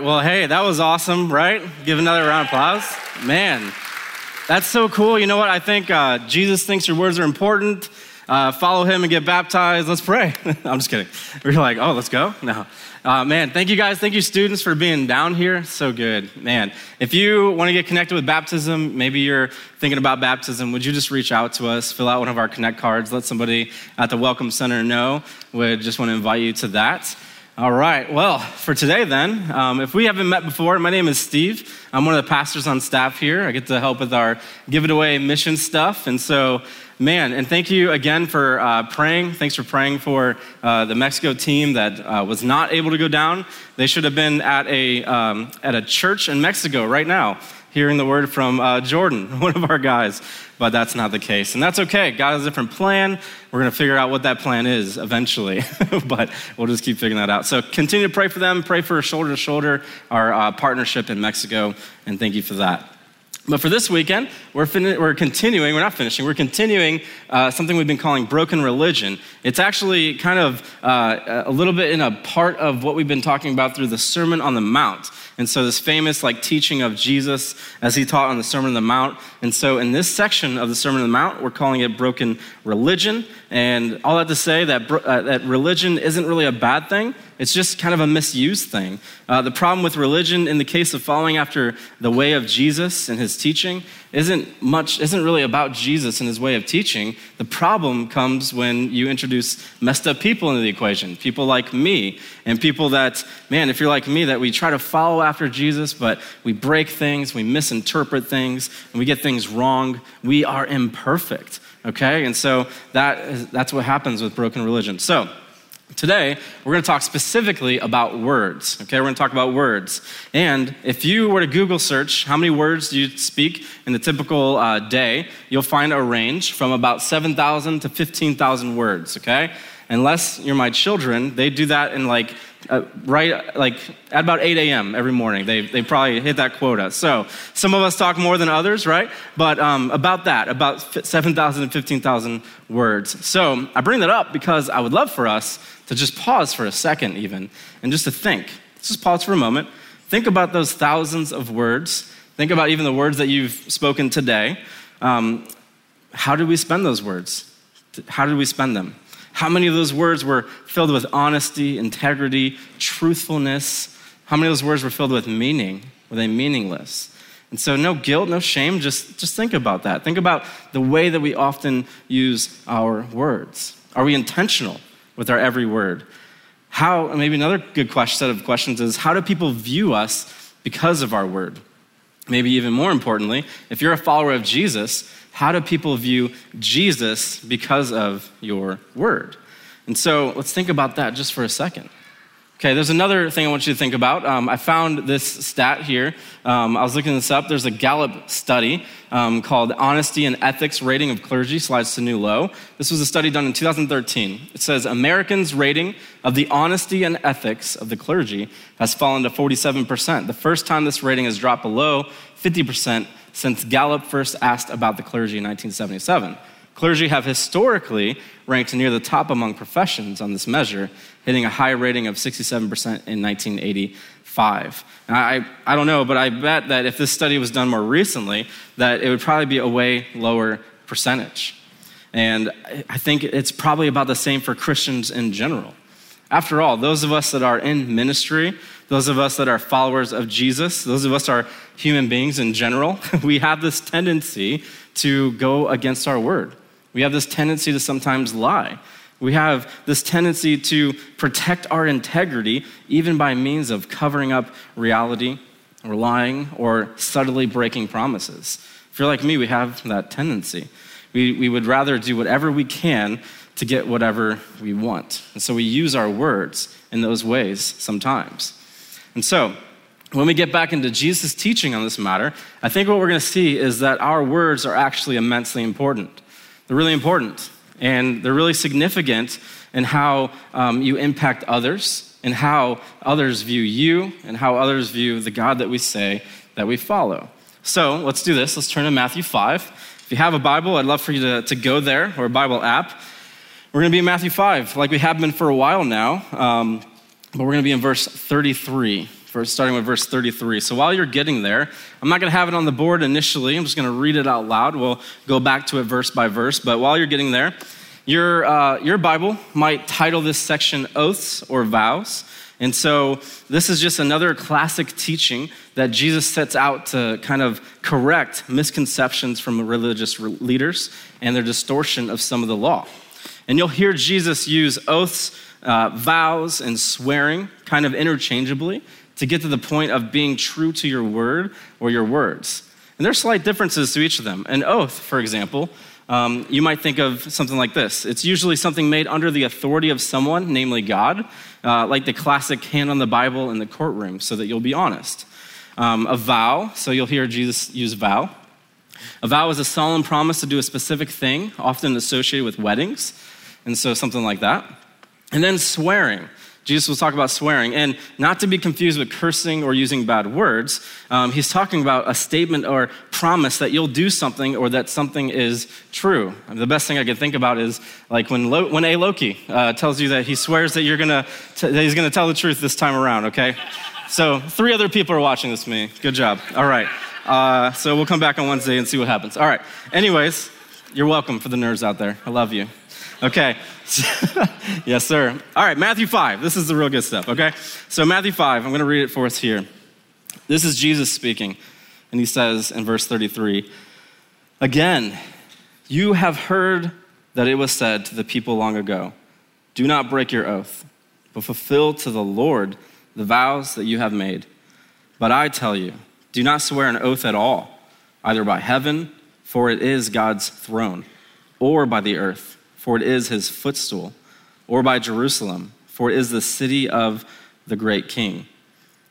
right. Well, hey, that was awesome, right? Give another round of applause. Man, that's so cool. You know what? I think uh, Jesus thinks your words are important. Uh, follow him and get baptized. Let's pray. I'm just kidding. We're like, oh, let's go? No. Uh, man, thank you guys. Thank you, students, for being down here. So good. Man, if you want to get connected with baptism, maybe you're thinking about baptism, would you just reach out to us, fill out one of our Connect cards, let somebody at the Welcome Center know? We just want to invite you to that. All right. Well, for today, then, um, if we haven't met before, my name is Steve. I'm one of the pastors on staff here. I get to help with our Give It Away mission stuff. And so, man, and thank you again for uh, praying. Thanks for praying for uh, the Mexico team that uh, was not able to go down. They should have been at a, um, at a church in Mexico right now hearing the word from uh, Jordan, one of our guys, but that's not the case. And that's okay. God has a different plan. We're going to figure out what that plan is eventually, but we'll just keep figuring that out. So continue to pray for them, pray for shoulder to shoulder, our uh, partnership in Mexico, and thank you for that. But for this weekend, we're, fin- we're continuing, we're not finishing, we're continuing uh, something we've been calling broken religion. It's actually kind of uh, a little bit in a part of what we've been talking about through the Sermon on the Mount. And so, this famous like teaching of Jesus as he taught on the Sermon on the Mount. And so, in this section of the Sermon on the Mount, we're calling it broken religion. And all that to say that, uh, that religion isn't really a bad thing. It's just kind of a misused thing. Uh, the problem with religion, in the case of following after the way of Jesus and his teaching, isn't much, isn't really about Jesus and his way of teaching. The problem comes when you introduce messed up people into the equation. People like me, and people that, man, if you're like me, that we try to follow after Jesus, but we break things, we misinterpret things, and we get things wrong. We are imperfect, okay? And so that is, that's what happens with broken religion. So, Today, we're going to talk specifically about words. Okay, we're going to talk about words. And if you were to Google search how many words do you speak in a typical uh, day, you'll find a range from about 7,000 to 15,000 words. Okay, unless you're my children, they do that in like uh, right like at about 8 a.m. every morning. They, they probably hit that quota. So some of us talk more than others, right? But um, about that, about 7,000 and 15,000 words. So I bring that up because I would love for us to just pause for a second, even, and just to think. Let's just pause for a moment. Think about those thousands of words. Think about even the words that you've spoken today. Um, how did we spend those words? How did we spend them? How many of those words were filled with honesty, integrity, truthfulness? How many of those words were filled with meaning? Were they meaningless? And so, no guilt, no shame, just, just think about that. Think about the way that we often use our words. Are we intentional? with our every word. How, maybe another good question, set of questions is how do people view us because of our word? Maybe even more importantly, if you're a follower of Jesus, how do people view Jesus because of your word? And so let's think about that just for a second. Okay, there's another thing I want you to think about. Um, I found this stat here. Um, I was looking this up. There's a Gallup study um, called Honesty and Ethics Rating of Clergy Slides to New Low. This was a study done in 2013. It says Americans' rating of the honesty and ethics of the clergy has fallen to 47%. The first time this rating has dropped below 50% since Gallup first asked about the clergy in 1977. Clergy have historically ranked near the top among professions on this measure, hitting a high rating of 67% in 1985. And I, I don't know, but I bet that if this study was done more recently, that it would probably be a way lower percentage. And I think it's probably about the same for Christians in general. After all, those of us that are in ministry, those of us that are followers of Jesus, those of us are human beings in general, we have this tendency to go against our word. We have this tendency to sometimes lie. We have this tendency to protect our integrity, even by means of covering up reality or lying or subtly breaking promises. If you're like me, we have that tendency. We, we would rather do whatever we can to get whatever we want. And so we use our words in those ways sometimes. And so, when we get back into Jesus' teaching on this matter, I think what we're going to see is that our words are actually immensely important. They're really important and they're really significant in how um, you impact others and how others view you and how others view the God that we say that we follow. So let's do this. Let's turn to Matthew 5. If you have a Bible, I'd love for you to, to go there or a Bible app. We're going to be in Matthew 5, like we have been for a while now, um, but we're going to be in verse 33 first starting with verse 33. So while you're getting there, I'm not going to have it on the board initially. I'm just going to read it out loud. We'll go back to it verse by verse. But while you're getting there, your, uh, your Bible might title this section Oaths or Vows. And so, this is just another classic teaching that Jesus sets out to kind of correct misconceptions from religious leaders and their distortion of some of the law. And you'll hear Jesus use oaths, uh, vows, and swearing kind of interchangeably to get to the point of being true to your word or your words. And there's slight differences to each of them. An oath, for example, um, you might think of something like this it's usually something made under the authority of someone, namely God, uh, like the classic hand on the Bible in the courtroom, so that you'll be honest. Um, a vow, so you'll hear Jesus use vow. A vow is a solemn promise to do a specific thing, often associated with weddings, and so something like that. And then swearing. Jesus will talk about swearing, and not to be confused with cursing or using bad words. Um, he's talking about a statement or promise that you'll do something or that something is true. the best thing I can think about is like when, Lo- when A. Loki uh, tells you that he swears that, you're gonna t- that he's going to tell the truth this time around, okay? So, three other people are watching this me. Good job. All right. Uh, so, we'll come back on Wednesday and see what happens. All right. Anyways, you're welcome for the nerds out there. I love you. Okay. yes, sir. All right, Matthew 5. This is the real good stuff, okay? So, Matthew 5, I'm going to read it for us here. This is Jesus speaking, and he says in verse 33 Again, you have heard that it was said to the people long ago, Do not break your oath, but fulfill to the Lord the vows that you have made. But I tell you, do not swear an oath at all, either by heaven, for it is God's throne, or by the earth for it is his footstool, or by Jerusalem, for it is the city of the great king.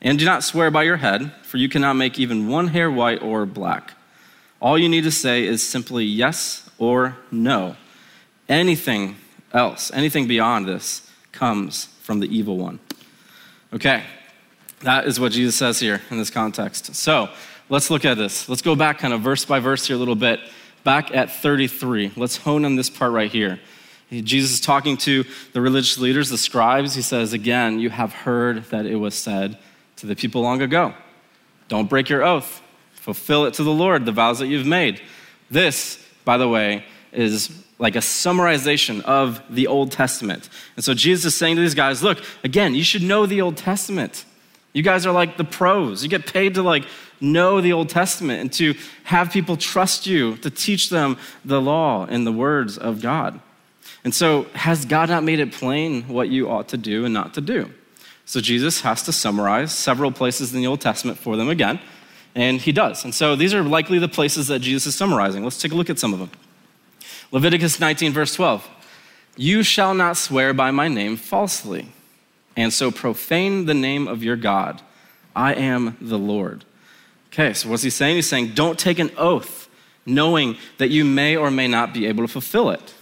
And do not swear by your head, for you cannot make even one hair white or black. All you need to say is simply yes or no. Anything else, anything beyond this, comes from the evil one. Okay, that is what Jesus says here in this context. So let's look at this. Let's go back kind of verse by verse here a little bit back at 33. Let's hone on this part right here. Jesus is talking to the religious leaders, the scribes. He says, Again, you have heard that it was said to the people long ago don't break your oath, fulfill it to the Lord, the vows that you've made. This, by the way, is like a summarization of the Old Testament. And so Jesus is saying to these guys, Look, again, you should know the Old Testament. You guys are like the pros. You get paid to like know the Old Testament and to have people trust you to teach them the law and the words of God. And so, has God not made it plain what you ought to do and not to do? So, Jesus has to summarize several places in the Old Testament for them again, and he does. And so, these are likely the places that Jesus is summarizing. Let's take a look at some of them. Leviticus 19, verse 12 You shall not swear by my name falsely, and so profane the name of your God. I am the Lord. Okay, so what's he saying? He's saying, don't take an oath knowing that you may or may not be able to fulfill it.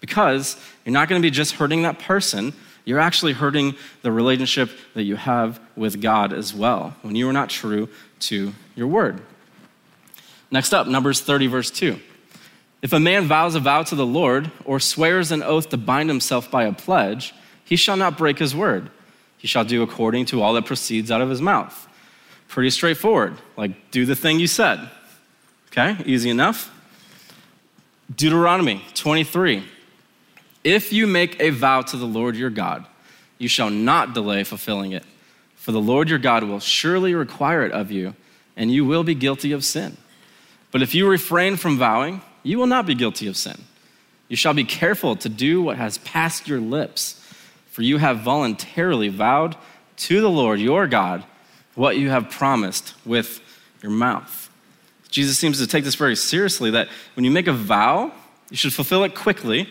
Because you're not going to be just hurting that person, you're actually hurting the relationship that you have with God as well when you are not true to your word. Next up, Numbers 30, verse 2. If a man vows a vow to the Lord or swears an oath to bind himself by a pledge, he shall not break his word. He shall do according to all that proceeds out of his mouth. Pretty straightforward. Like, do the thing you said. Okay, easy enough. Deuteronomy 23. If you make a vow to the Lord your God, you shall not delay fulfilling it. For the Lord your God will surely require it of you, and you will be guilty of sin. But if you refrain from vowing, you will not be guilty of sin. You shall be careful to do what has passed your lips, for you have voluntarily vowed to the Lord your God what you have promised with your mouth. Jesus seems to take this very seriously that when you make a vow, you should fulfill it quickly.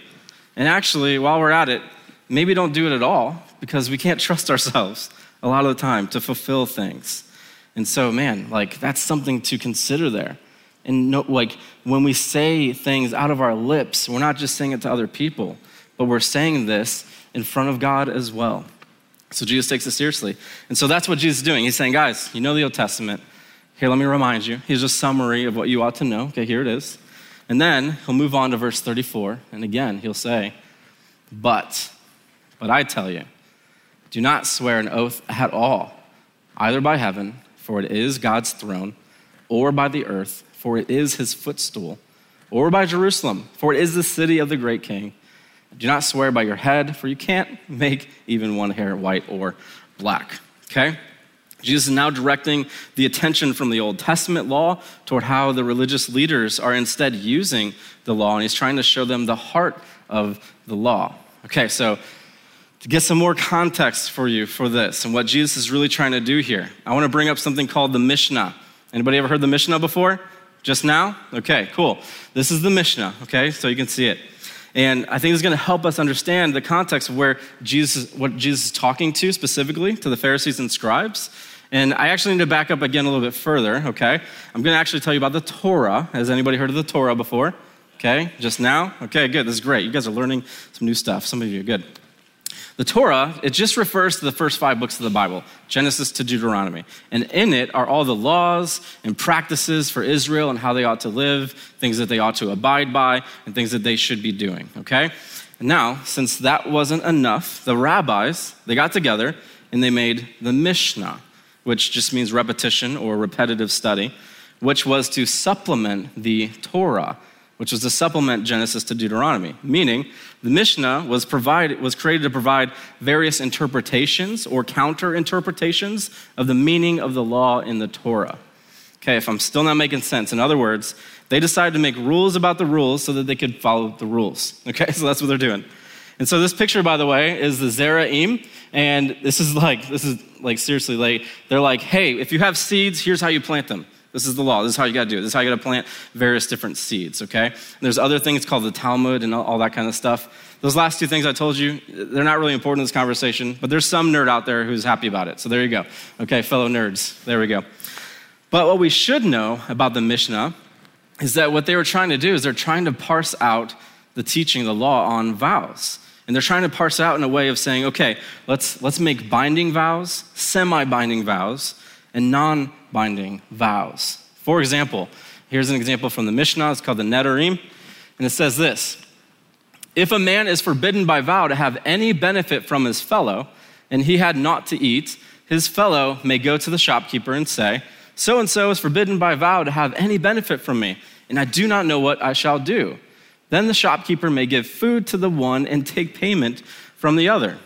And actually, while we're at it, maybe don't do it at all because we can't trust ourselves a lot of the time to fulfill things. And so, man, like that's something to consider there. And no, like when we say things out of our lips, we're not just saying it to other people, but we're saying this in front of God as well. So Jesus takes it seriously. And so that's what Jesus is doing. He's saying, guys, you know the Old Testament. Here, let me remind you. Here's a summary of what you ought to know. Okay, here it is. And then he'll move on to verse 34. And again, he'll say, But, but I tell you, do not swear an oath at all, either by heaven, for it is God's throne, or by the earth, for it is his footstool, or by Jerusalem, for it is the city of the great king. Do not swear by your head, for you can't make even one hair white or black. Okay? Jesus is now directing the attention from the Old Testament law toward how the religious leaders are instead using the law, and he's trying to show them the heart of the law. Okay, so to get some more context for you for this and what Jesus is really trying to do here, I want to bring up something called the Mishnah. Anybody ever heard the Mishnah before? Just now? Okay, cool. This is the Mishnah, okay, so you can see it. And I think it's going to help us understand the context of where Jesus, what Jesus is talking to specifically to the Pharisees and scribes. And I actually need to back up again a little bit further, okay? I'm going to actually tell you about the Torah. Has anybody heard of the Torah before? Okay, just now? Okay, good. This is great. You guys are learning some new stuff. Some of you are good. The Torah, it just refers to the first five books of the Bible, Genesis to Deuteronomy. And in it are all the laws and practices for Israel and how they ought to live, things that they ought to abide by, and things that they should be doing, okay? And now, since that wasn't enough, the rabbis, they got together and they made the Mishnah, which just means repetition or repetitive study, which was to supplement the Torah which was to supplement Genesis to Deuteronomy, meaning the Mishnah was, provide, was created to provide various interpretations or counter interpretations of the meaning of the law in the Torah. Okay, if I'm still not making sense, in other words, they decided to make rules about the rules so that they could follow the rules. Okay, so that's what they're doing. And so this picture, by the way, is the Zeraim, and this is like this is like seriously like they're like, hey, if you have seeds, here's how you plant them. This is the law. This is how you got to do it. This is how you got to plant various different seeds, okay? And there's other things called the Talmud and all that kind of stuff. Those last two things I told you, they're not really important in this conversation, but there's some nerd out there who's happy about it. So there you go. Okay, fellow nerds. There we go. But what we should know about the Mishnah is that what they were trying to do is they're trying to parse out the teaching, the law on vows. And they're trying to parse out in a way of saying, okay, let's, let's make binding vows, semi binding vows, and non binding vows. For example, here's an example from the Mishnah. It's called the Nedarim. And it says this If a man is forbidden by vow to have any benefit from his fellow, and he had naught to eat, his fellow may go to the shopkeeper and say, So and so is forbidden by vow to have any benefit from me, and I do not know what I shall do. Then the shopkeeper may give food to the one and take payment from the other.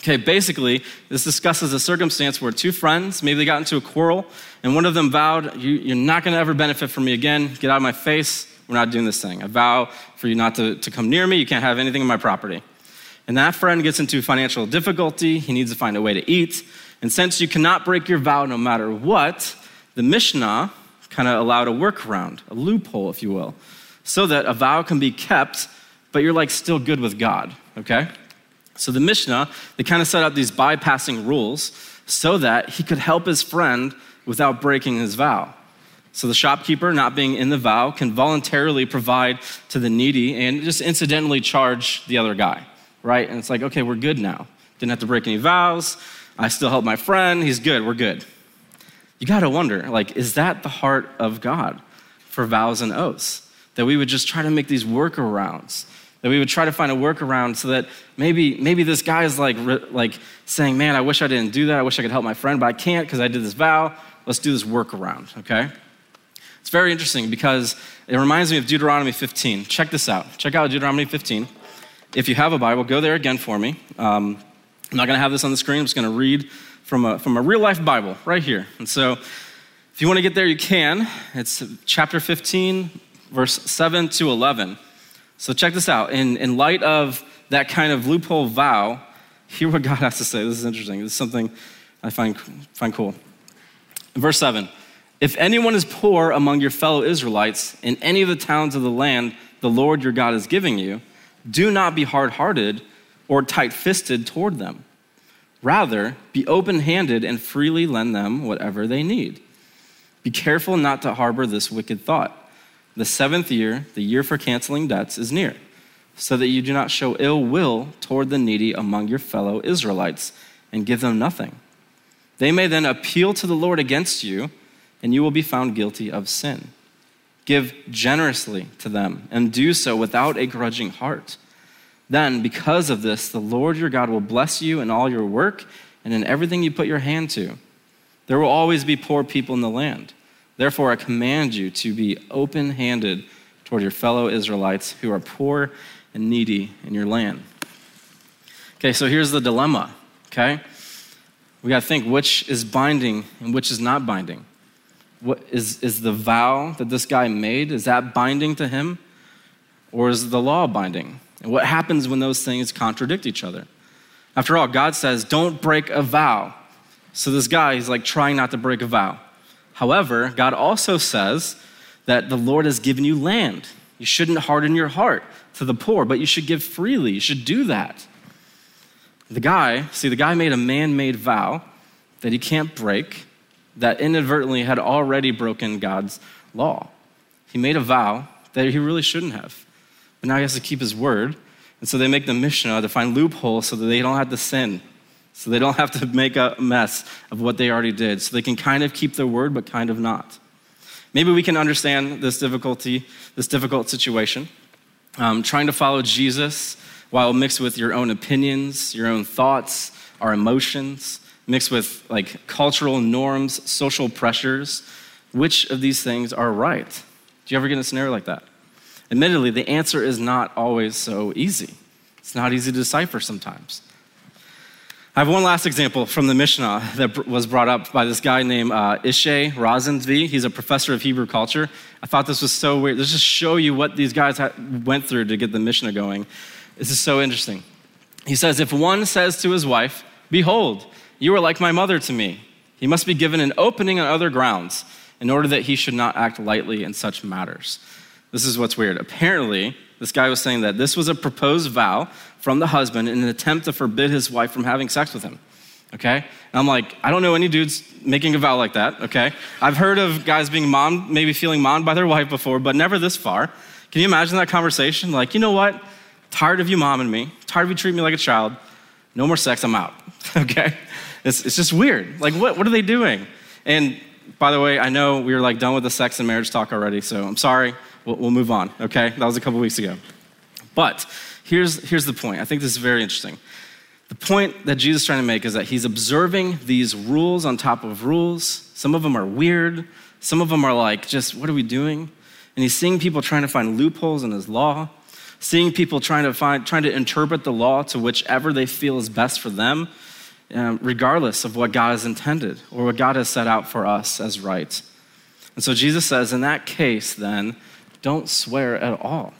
Okay, basically, this discusses a circumstance where two friends, maybe they got into a quarrel, and one of them vowed, you, are not going to ever benefit from me again. Get out of my face. We're not doing this thing. I vow for you not to, to come near me. You can't have anything in my property. And that friend gets into financial difficulty. He needs to find a way to eat. And since you cannot break your vow no matter what, the Mishnah kind of allowed a workaround, a loophole, if you will, so that a vow can be kept, but you're like still good with God, okay? So the Mishnah, they kind of set up these bypassing rules so that he could help his friend without breaking his vow. So the shopkeeper, not being in the vow, can voluntarily provide to the needy and just incidentally charge the other guy, right? And it's like, okay, we're good now. Didn't have to break any vows. I still help my friend. He's good. We're good. You got to wonder, like, is that the heart of God for vows and oaths? That we would just try to make these workarounds that we would try to find a workaround so that maybe maybe this guy is like like saying man i wish i didn't do that. I wish i could help my friend but i can't because i did this vow. Let's do this workaround okay? It's very interesting because it reminds me of deuteronomy 15 check this out. Check out deuteronomy 15 if you have a bible go there again for me. Um, i'm not going to have this on the screen. I'm just going to read from a, from a real life bible right here. And so if you want to get there you can. It's chapter 15 verse 7 to 11 so check this out. In, in light of that kind of loophole vow, hear what God has to say. This is interesting. This is something I find, find cool. verse 7 If anyone is poor among your fellow Israelites in any of the towns of the land the Lord your God is giving you, do not be hard hearted or tight fisted toward them. Rather, be open handed and freely lend them whatever they need. Be careful not to harbor this wicked thought the seventh year, the year for canceling debts, is near, so that you do not show ill will toward the needy among your fellow Israelites and give them nothing. They may then appeal to the Lord against you, and you will be found guilty of sin. Give generously to them, and do so without a grudging heart. Then, because of this, the Lord your God will bless you in all your work and in everything you put your hand to. There will always be poor people in the land. Therefore, I command you to be open handed toward your fellow Israelites who are poor and needy in your land. Okay, so here's the dilemma, okay? We got to think which is binding and which is not binding. What is, is the vow that this guy made, is that binding to him? Or is the law binding? And what happens when those things contradict each other? After all, God says, don't break a vow. So this guy, he's like trying not to break a vow. However, God also says that the Lord has given you land. You shouldn't harden your heart to the poor, but you should give freely. You should do that. The guy, see, the guy made a man made vow that he can't break, that inadvertently had already broken God's law. He made a vow that he really shouldn't have. But now he has to keep his word. And so they make the Mishnah to find loopholes so that they don't have to sin. So they don't have to make a mess of what they already did. So they can kind of keep their word, but kind of not. Maybe we can understand this difficulty, this difficult situation. Um, trying to follow Jesus while mixed with your own opinions, your own thoughts, our emotions, mixed with like cultural norms, social pressures. Which of these things are right? Do you ever get in a scenario like that? Admittedly, the answer is not always so easy. It's not easy to decipher sometimes. I have one last example from the Mishnah that was brought up by this guy named uh, Ishay Rosen-Zvi. He's a professor of Hebrew culture. I thought this was so weird. Let's just show you what these guys went through to get the Mishnah going. This is so interesting. He says, If one says to his wife, Behold, you are like my mother to me, he must be given an opening on other grounds in order that he should not act lightly in such matters. This is what's weird. Apparently, this guy was saying that this was a proposed vow from the husband in an attempt to forbid his wife from having sex with him. Okay? And I'm like, I don't know any dudes making a vow like that, okay? I've heard of guys being mom, maybe feeling mommed by their wife before, but never this far. Can you imagine that conversation? Like, you know what? Tired of you momming me. Tired of you treating me like a child. No more sex, I'm out. okay? It's, it's just weird. Like, what, what are they doing? And by the way, I know we were like done with the sex and marriage talk already, so I'm sorry. We'll, we'll move on, okay? That was a couple weeks ago. But here's, here's the point. I think this is very interesting. The point that Jesus is trying to make is that he's observing these rules on top of rules. Some of them are weird, some of them are like, just what are we doing? And he's seeing people trying to find loopholes in his law seeing people trying to find, trying to interpret the law to whichever they feel is best for them, um, regardless of what God has intended or what God has set out for us as right. And so Jesus says, in that case, then, don't swear at all.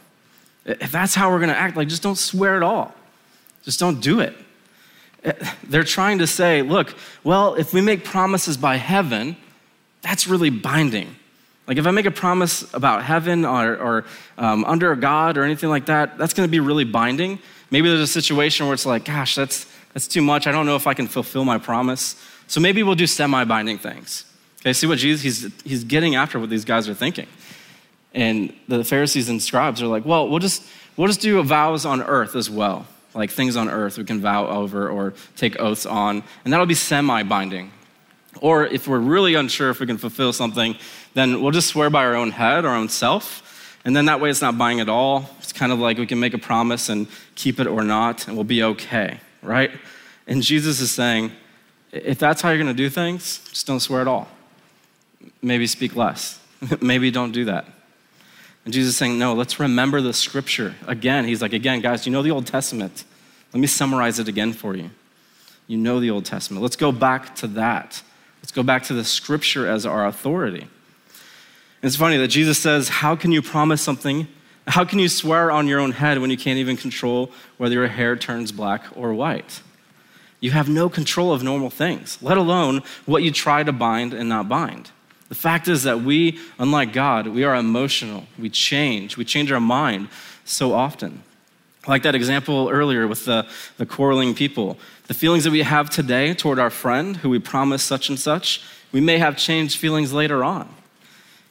If that's how we're going to act, like just don't swear at all. Just don't do it. They're trying to say, look, well, if we make promises by heaven, that's really binding. Like, if I make a promise about heaven or, or um, under a God or anything like that, that's going to be really binding. Maybe there's a situation where it's like, gosh, that's, that's too much. I don't know if I can fulfill my promise. So maybe we'll do semi binding things. Okay, see what Jesus, he's, he's getting after what these guys are thinking. And the Pharisees and scribes are like, well, we'll just, we'll just do vows on earth as well. Like things on earth we can vow over or take oaths on. And that'll be semi binding. Or if we're really unsure if we can fulfill something, then we'll just swear by our own head, our own self. And then that way it's not buying at all. It's kind of like we can make a promise and keep it or not, and we'll be okay, right? And Jesus is saying, if that's how you're going to do things, just don't swear at all. Maybe speak less. Maybe don't do that. And Jesus is saying, no, let's remember the scripture. Again, he's like, again, guys, you know the Old Testament. Let me summarize it again for you. You know the Old Testament. Let's go back to that. Let's go back to the scripture as our authority. It's funny that Jesus says, How can you promise something? How can you swear on your own head when you can't even control whether your hair turns black or white? You have no control of normal things, let alone what you try to bind and not bind. The fact is that we, unlike God, we are emotional. We change. We change our mind so often. Like that example earlier with the, the quarreling people. The feelings that we have today toward our friend who we promised such and such, we may have changed feelings later on.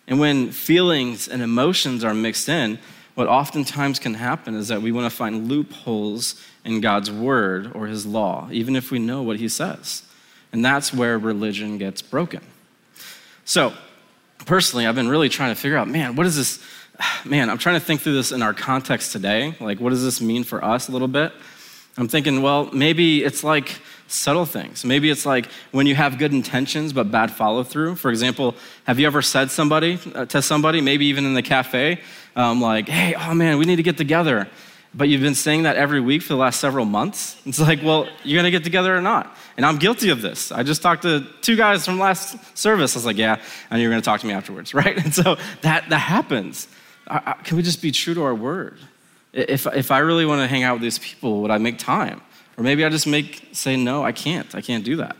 And when feelings and emotions are mixed in, what oftentimes can happen is that we want to find loopholes in God's word or his law, even if we know what he says. And that's where religion gets broken. So, personally, I've been really trying to figure out man, what is this? Man, I'm trying to think through this in our context today. Like, what does this mean for us a little bit? I'm thinking, well, maybe it's like subtle things. Maybe it's like when you have good intentions but bad follow through. For example, have you ever said somebody uh, to somebody, maybe even in the cafe, um, like, "Hey, oh man, we need to get together," but you've been saying that every week for the last several months? It's like, well, you're gonna get together or not? And I'm guilty of this. I just talked to two guys from last service. I was like, yeah, and you're gonna talk to me afterwards, right? And so that that happens. I, I, can we just be true to our word? If if I really want to hang out with these people, would I make time? Or maybe I just make say no, I can't. I can't do that.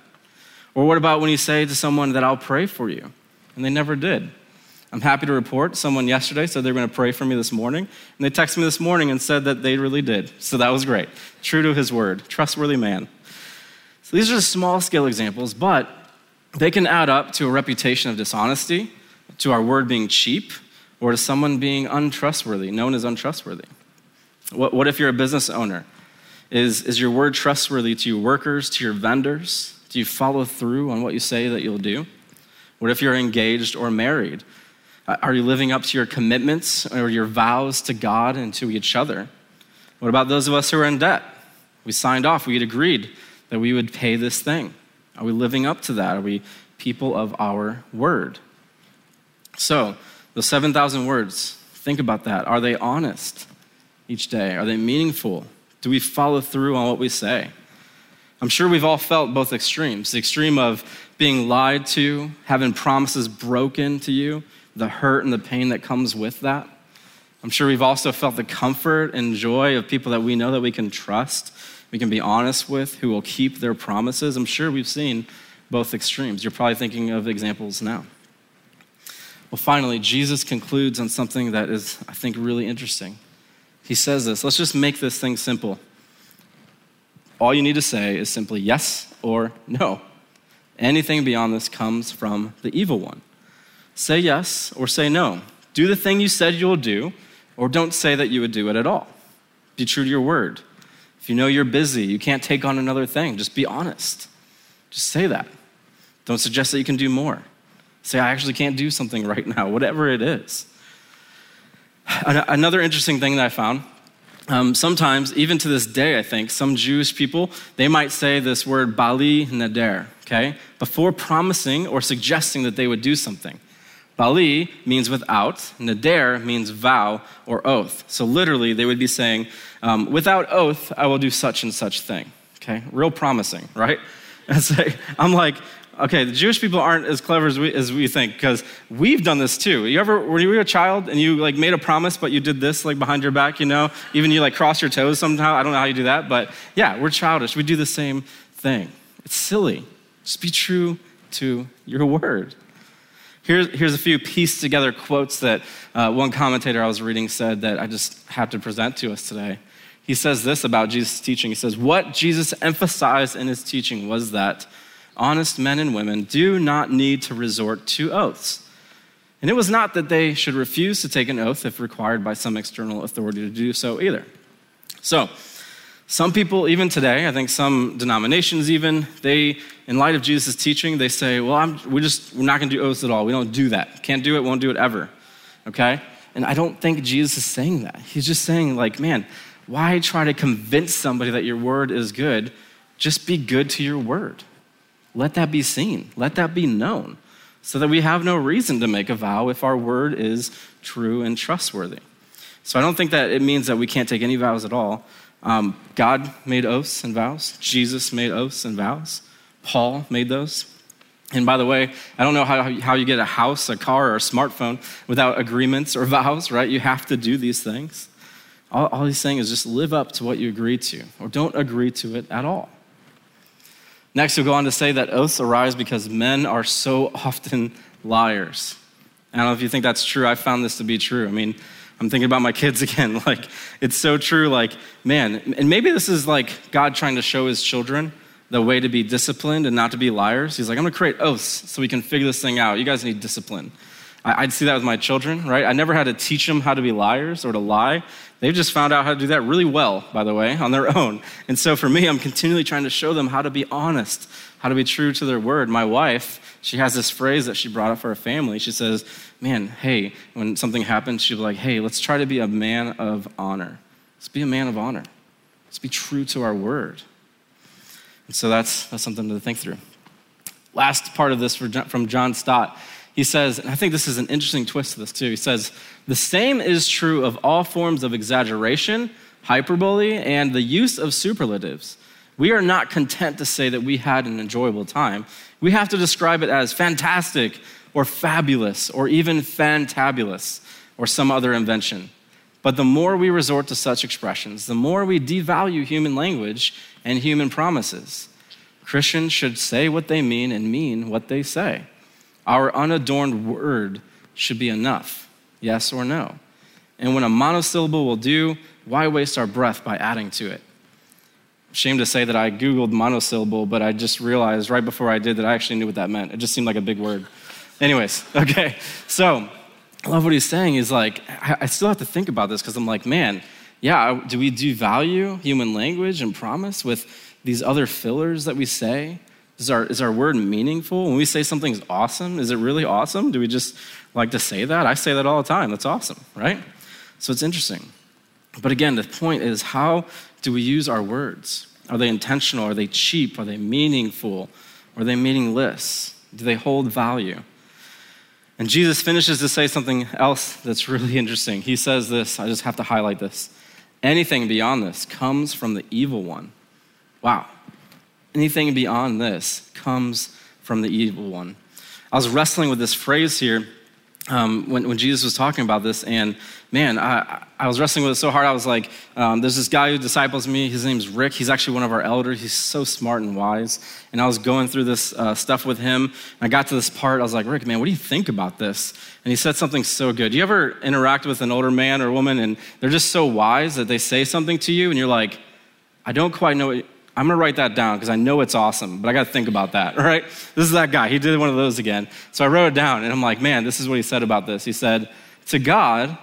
Or what about when you say to someone that I'll pray for you and they never did? I'm happy to report someone yesterday said they were going to pray for me this morning, and they texted me this morning and said that they really did. So that was great. True to his word, trustworthy man. So these are just small scale examples, but they can add up to a reputation of dishonesty, to our word being cheap, or to someone being untrustworthy, known as untrustworthy. What, what if you're a business owner is, is your word trustworthy to your workers, to your vendors? Do you follow through on what you say that you'll do? What if you're engaged or married? Are you living up to your commitments or your vows to God and to each other? What about those of us who are in debt? We signed off, we had agreed that we would pay this thing. Are we living up to that? Are we people of our word? So, those 7,000 words, think about that. Are they honest each day? Are they meaningful? Do we follow through on what we say? I'm sure we've all felt both extremes the extreme of being lied to, having promises broken to you, the hurt and the pain that comes with that. I'm sure we've also felt the comfort and joy of people that we know that we can trust, we can be honest with, who will keep their promises. I'm sure we've seen both extremes. You're probably thinking of examples now. Well, finally, Jesus concludes on something that is, I think, really interesting. He says this let's just make this thing simple. All you need to say is simply yes or no. Anything beyond this comes from the evil one. Say yes or say no. Do the thing you said you'll do, or don't say that you would do it at all. Be true to your word. If you know you're busy, you can't take on another thing, just be honest. Just say that. Don't suggest that you can do more. Say, I actually can't do something right now, whatever it is. Another interesting thing that I found um, sometimes, even to this day, I think, some Jewish people, they might say this word Bli Neder, okay, before promising or suggesting that they would do something. Bli means without, Neder means vow or oath. So literally, they would be saying, um, without oath, I will do such and such thing. Okay, real promising, right? I'm like, okay, the Jewish people aren't as clever as we, as we think because we've done this too. You ever, when you were a child and you like made a promise, but you did this like behind your back, you know? Even you like cross your toes somehow. I don't know how you do that, but yeah, we're childish. We do the same thing. It's silly. Just be true to your word. Here's, here's a few pieced together quotes that uh, one commentator I was reading said that I just have to present to us today. He says this about Jesus' teaching. He says, What Jesus emphasized in his teaching was that honest men and women do not need to resort to oaths. And it was not that they should refuse to take an oath if required by some external authority to do so either. So, some people, even today, I think some denominations even, they, in light of Jesus' teaching, they say, well, I'm, we're just, we're not going to do oaths at all. We don't do that. Can't do it, won't do it ever. Okay? And I don't think Jesus is saying that. He's just saying, like, man, why try to convince somebody that your word is good? Just be good to your word. Let that be seen, let that be known, so that we have no reason to make a vow if our word is true and trustworthy. So I don't think that it means that we can't take any vows at all. Um, God made oaths and vows, Jesus made oaths and vows, Paul made those. And by the way, I don't know how, how you get a house, a car, or a smartphone without agreements or vows, right? You have to do these things. All, all he's saying is just live up to what you agree to, or don't agree to it at all. Next, he'll go on to say that oaths arise because men are so often liars. I don't know if you think that's true. I found this to be true. I mean, I'm thinking about my kids again. Like, it's so true. Like, man, and maybe this is like God trying to show his children the way to be disciplined and not to be liars. He's like, I'm going to create oaths so we can figure this thing out. You guys need discipline. I'd see that with my children, right? I never had to teach them how to be liars or to lie. They've just found out how to do that really well, by the way, on their own. And so for me, I'm continually trying to show them how to be honest, how to be true to their word. My wife, she has this phrase that she brought up for her family. She says, Man, hey, when something happens, she'll be like, Hey, let's try to be a man of honor. Let's be a man of honor. Let's be true to our word. And so that's, that's something to think through. Last part of this from John Stott. He says, and I think this is an interesting twist to this too. He says, the same is true of all forms of exaggeration, hyperbole, and the use of superlatives. We are not content to say that we had an enjoyable time. We have to describe it as fantastic or fabulous or even fantabulous or some other invention. But the more we resort to such expressions, the more we devalue human language and human promises. Christians should say what they mean and mean what they say. Our unadorned word should be enough, yes or no. And when a monosyllable will do, why waste our breath by adding to it? Shame to say that I Googled monosyllable, but I just realized right before I did that I actually knew what that meant. It just seemed like a big word. Anyways, okay. So I love what he's saying. He's like, I still have to think about this because I'm like, man, yeah, do we do value human language and promise with these other fillers that we say? Is our, is our word meaningful? When we say something's awesome, is it really awesome? Do we just like to say that? I say that all the time. That's awesome, right? So it's interesting. But again, the point is how do we use our words? Are they intentional? Are they cheap? Are they meaningful? Are they meaningless? Do they hold value? And Jesus finishes to say something else that's really interesting. He says this, I just have to highlight this. Anything beyond this comes from the evil one. Wow. Anything beyond this comes from the evil one. I was wrestling with this phrase here um, when, when, Jesus was talking about this, and man, I, I was wrestling with it so hard. I was like, um, there's this guy who disciples me. His name's Rick. He's actually one of our elders. He's so smart and wise. And I was going through this uh, stuff with him. I got to this part. I was like, Rick, man, what do you think about this? And he said something so good. Do you ever interact with an older man or woman, and they're just so wise that they say something to you, and you're like, I don't quite know I'm to write that down because I know it's awesome, but I got to think about that, all right? This is that guy. He did one of those again. So I wrote it down, and I'm like, man, this is what he said about this. He said, To God,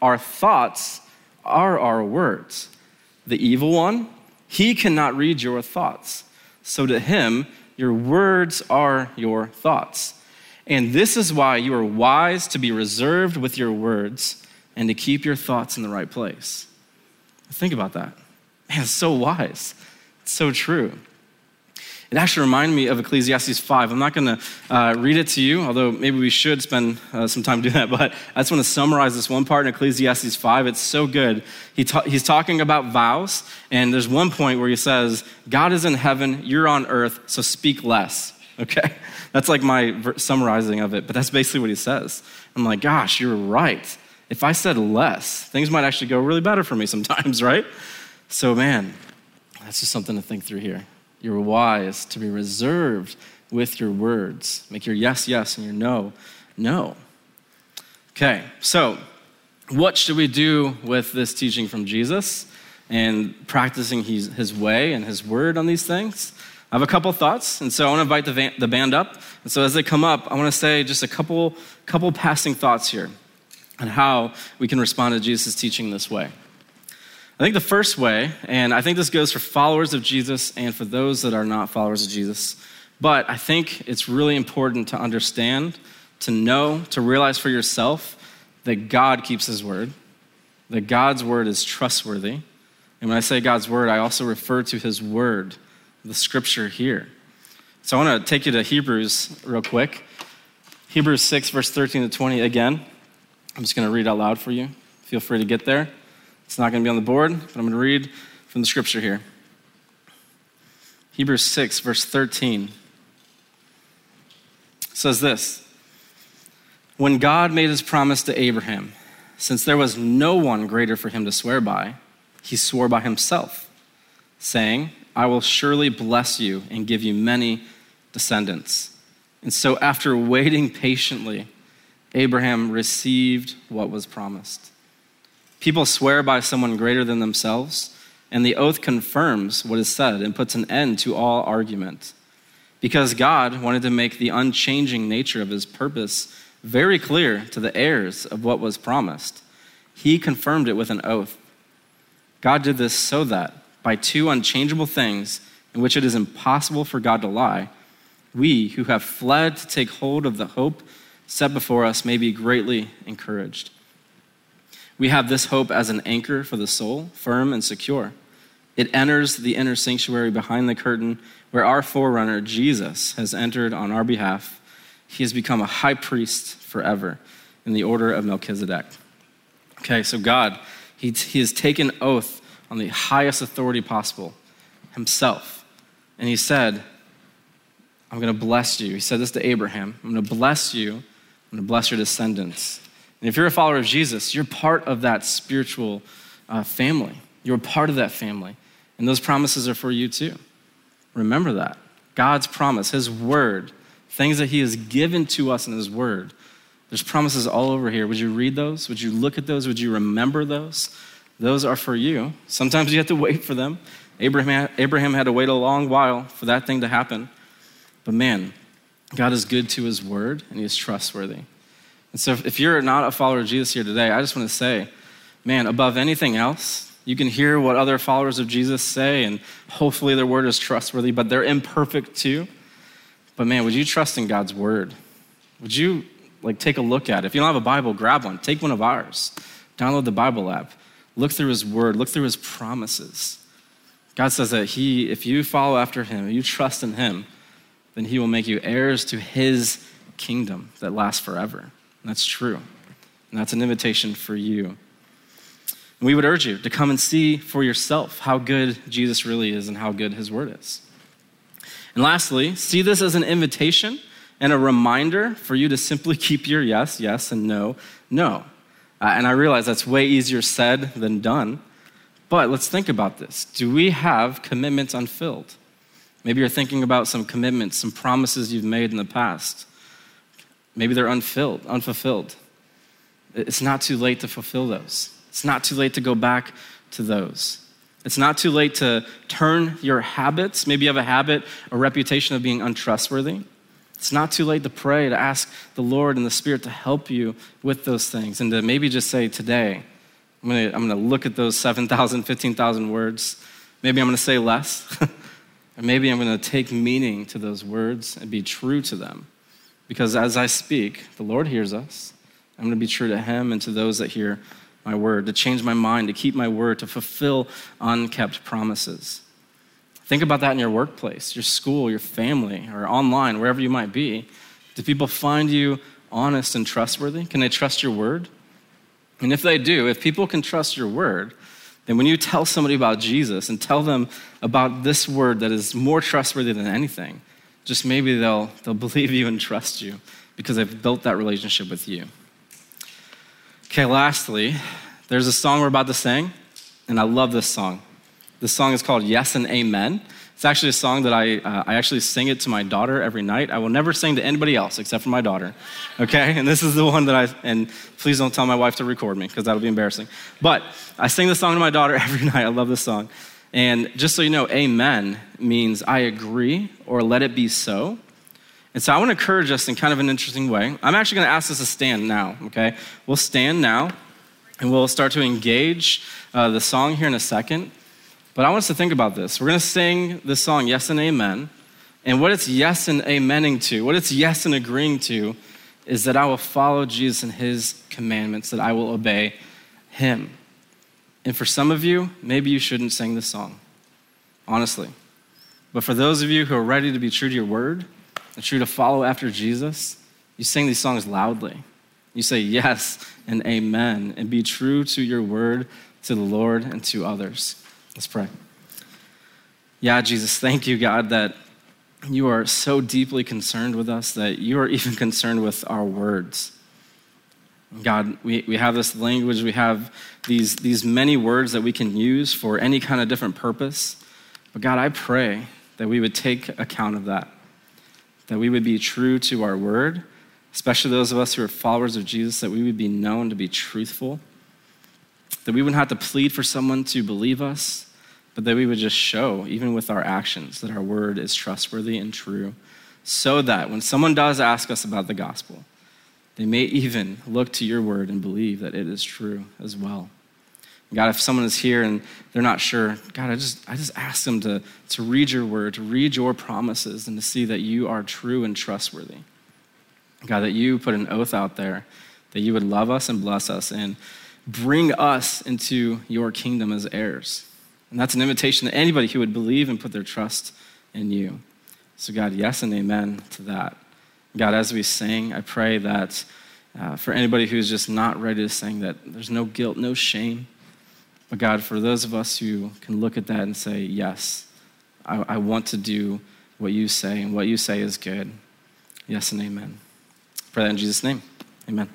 our thoughts are our words. The evil one, he cannot read your thoughts. So to him, your words are your thoughts. And this is why you are wise to be reserved with your words and to keep your thoughts in the right place. Think about that. Man, so wise. It's so true. It actually reminded me of Ecclesiastes 5. I'm not going to uh, read it to you, although maybe we should spend uh, some time doing that. But I just want to summarize this one part in Ecclesiastes 5. It's so good. He ta- he's talking about vows, and there's one point where he says, God is in heaven, you're on earth, so speak less. Okay? That's like my ver- summarizing of it, but that's basically what he says. I'm like, gosh, you're right. If I said less, things might actually go really better for me sometimes, right? So, man, that's just something to think through here. You're wise to be reserved with your words. Make your yes, yes, and your no, no. Okay, so what should we do with this teaching from Jesus and practicing his, his way and his word on these things? I have a couple thoughts, and so I want to invite the, van, the band up. And so as they come up, I want to say just a couple, couple passing thoughts here on how we can respond to Jesus' teaching this way. I think the first way, and I think this goes for followers of Jesus and for those that are not followers of Jesus, but I think it's really important to understand, to know, to realize for yourself that God keeps his word, that God's word is trustworthy. And when I say God's word, I also refer to his word, the scripture here. So I want to take you to Hebrews real quick. Hebrews 6, verse 13 to 20 again. I'm just going to read out loud for you. Feel free to get there. It's not going to be on the board, but I'm going to read from the scripture here. Hebrews 6, verse 13 says this When God made his promise to Abraham, since there was no one greater for him to swear by, he swore by himself, saying, I will surely bless you and give you many descendants. And so, after waiting patiently, Abraham received what was promised. People swear by someone greater than themselves, and the oath confirms what is said and puts an end to all argument. Because God wanted to make the unchanging nature of his purpose very clear to the heirs of what was promised, he confirmed it with an oath. God did this so that, by two unchangeable things in which it is impossible for God to lie, we who have fled to take hold of the hope set before us may be greatly encouraged. We have this hope as an anchor for the soul, firm and secure. It enters the inner sanctuary behind the curtain where our forerunner, Jesus, has entered on our behalf. He has become a high priest forever in the order of Melchizedek. Okay, so God, he, he has taken oath on the highest authority possible, himself. And he said, I'm going to bless you. He said this to Abraham I'm going to bless you, I'm going to bless your descendants. And if you're a follower of Jesus, you're part of that spiritual uh, family. You're part of that family. And those promises are for you too. Remember that. God's promise, His word, things that He has given to us in His word. There's promises all over here. Would you read those? Would you look at those? Would you remember those? Those are for you. Sometimes you have to wait for them. Abraham, Abraham had to wait a long while for that thing to happen. But man, God is good to His word and He is trustworthy. And so if you're not a follower of Jesus here today, I just want to say, man, above anything else, you can hear what other followers of Jesus say, and hopefully their word is trustworthy, but they're imperfect too. But man, would you trust in God's word? Would you like take a look at it? If you don't have a Bible, grab one. Take one of ours. Download the Bible app. Look through his word. Look through his promises. God says that he, if you follow after him, you trust in him, then he will make you heirs to his kingdom that lasts forever. That's true. And that's an invitation for you. And we would urge you to come and see for yourself how good Jesus really is and how good his word is. And lastly, see this as an invitation and a reminder for you to simply keep your yes, yes, and no, no. Uh, and I realize that's way easier said than done. But let's think about this. Do we have commitments unfilled? Maybe you're thinking about some commitments, some promises you've made in the past. Maybe they're unfilled, unfulfilled. It's not too late to fulfill those. It's not too late to go back to those. It's not too late to turn your habits. Maybe you have a habit, a reputation of being untrustworthy. It's not too late to pray, to ask the Lord and the Spirit to help you with those things, and to maybe just say, Today, I'm gonna, I'm gonna look at those 7,000, 15,000 words. Maybe I'm gonna say less. or maybe I'm gonna take meaning to those words and be true to them. Because as I speak, the Lord hears us. I'm gonna be true to Him and to those that hear my word, to change my mind, to keep my word, to fulfill unkept promises. Think about that in your workplace, your school, your family, or online, wherever you might be. Do people find you honest and trustworthy? Can they trust your word? And if they do, if people can trust your word, then when you tell somebody about Jesus and tell them about this word that is more trustworthy than anything, just maybe they'll, they'll believe you and trust you because they've built that relationship with you. Okay, lastly, there's a song we're about to sing, and I love this song. This song is called Yes and Amen. It's actually a song that I, uh, I actually sing it to my daughter every night. I will never sing to anybody else except for my daughter. Okay? And this is the one that I, and please don't tell my wife to record me because that'll be embarrassing. But I sing this song to my daughter every night. I love this song. And just so you know, amen means I agree or let it be so. And so I want to encourage us in kind of an interesting way. I'm actually going to ask us to stand now, okay? We'll stand now and we'll start to engage uh, the song here in a second. But I want us to think about this. We're going to sing this song, Yes and Amen. And what it's yes and amening to, what it's yes and agreeing to, is that I will follow Jesus and his commandments, that I will obey him. And for some of you, maybe you shouldn't sing this song, honestly. But for those of you who are ready to be true to your word, and true to follow after Jesus, you sing these songs loudly. You say yes and amen and be true to your word, to the Lord, and to others. Let's pray. Yeah, Jesus, thank you, God, that you are so deeply concerned with us that you are even concerned with our words. God, we, we have this language, we have these, these many words that we can use for any kind of different purpose. But God, I pray that we would take account of that that we would be true to our word, especially those of us who are followers of Jesus, that we would be known to be truthful, that we wouldn't have to plead for someone to believe us, but that we would just show, even with our actions, that our word is trustworthy and true, so that when someone does ask us about the gospel, they may even look to your word and believe that it is true as well. God, if someone is here and they're not sure, God, I just, I just ask them to, to read your word, to read your promises, and to see that you are true and trustworthy. God, that you put an oath out there that you would love us and bless us and bring us into your kingdom as heirs. And that's an invitation to anybody who would believe and put their trust in you. So, God, yes and amen to that. God, as we sing, I pray that uh, for anybody who's just not ready to sing, that there's no guilt, no shame. But God, for those of us who can look at that and say, yes, I, I want to do what you say, and what you say is good. Yes and amen. Pray that in Jesus' name. Amen.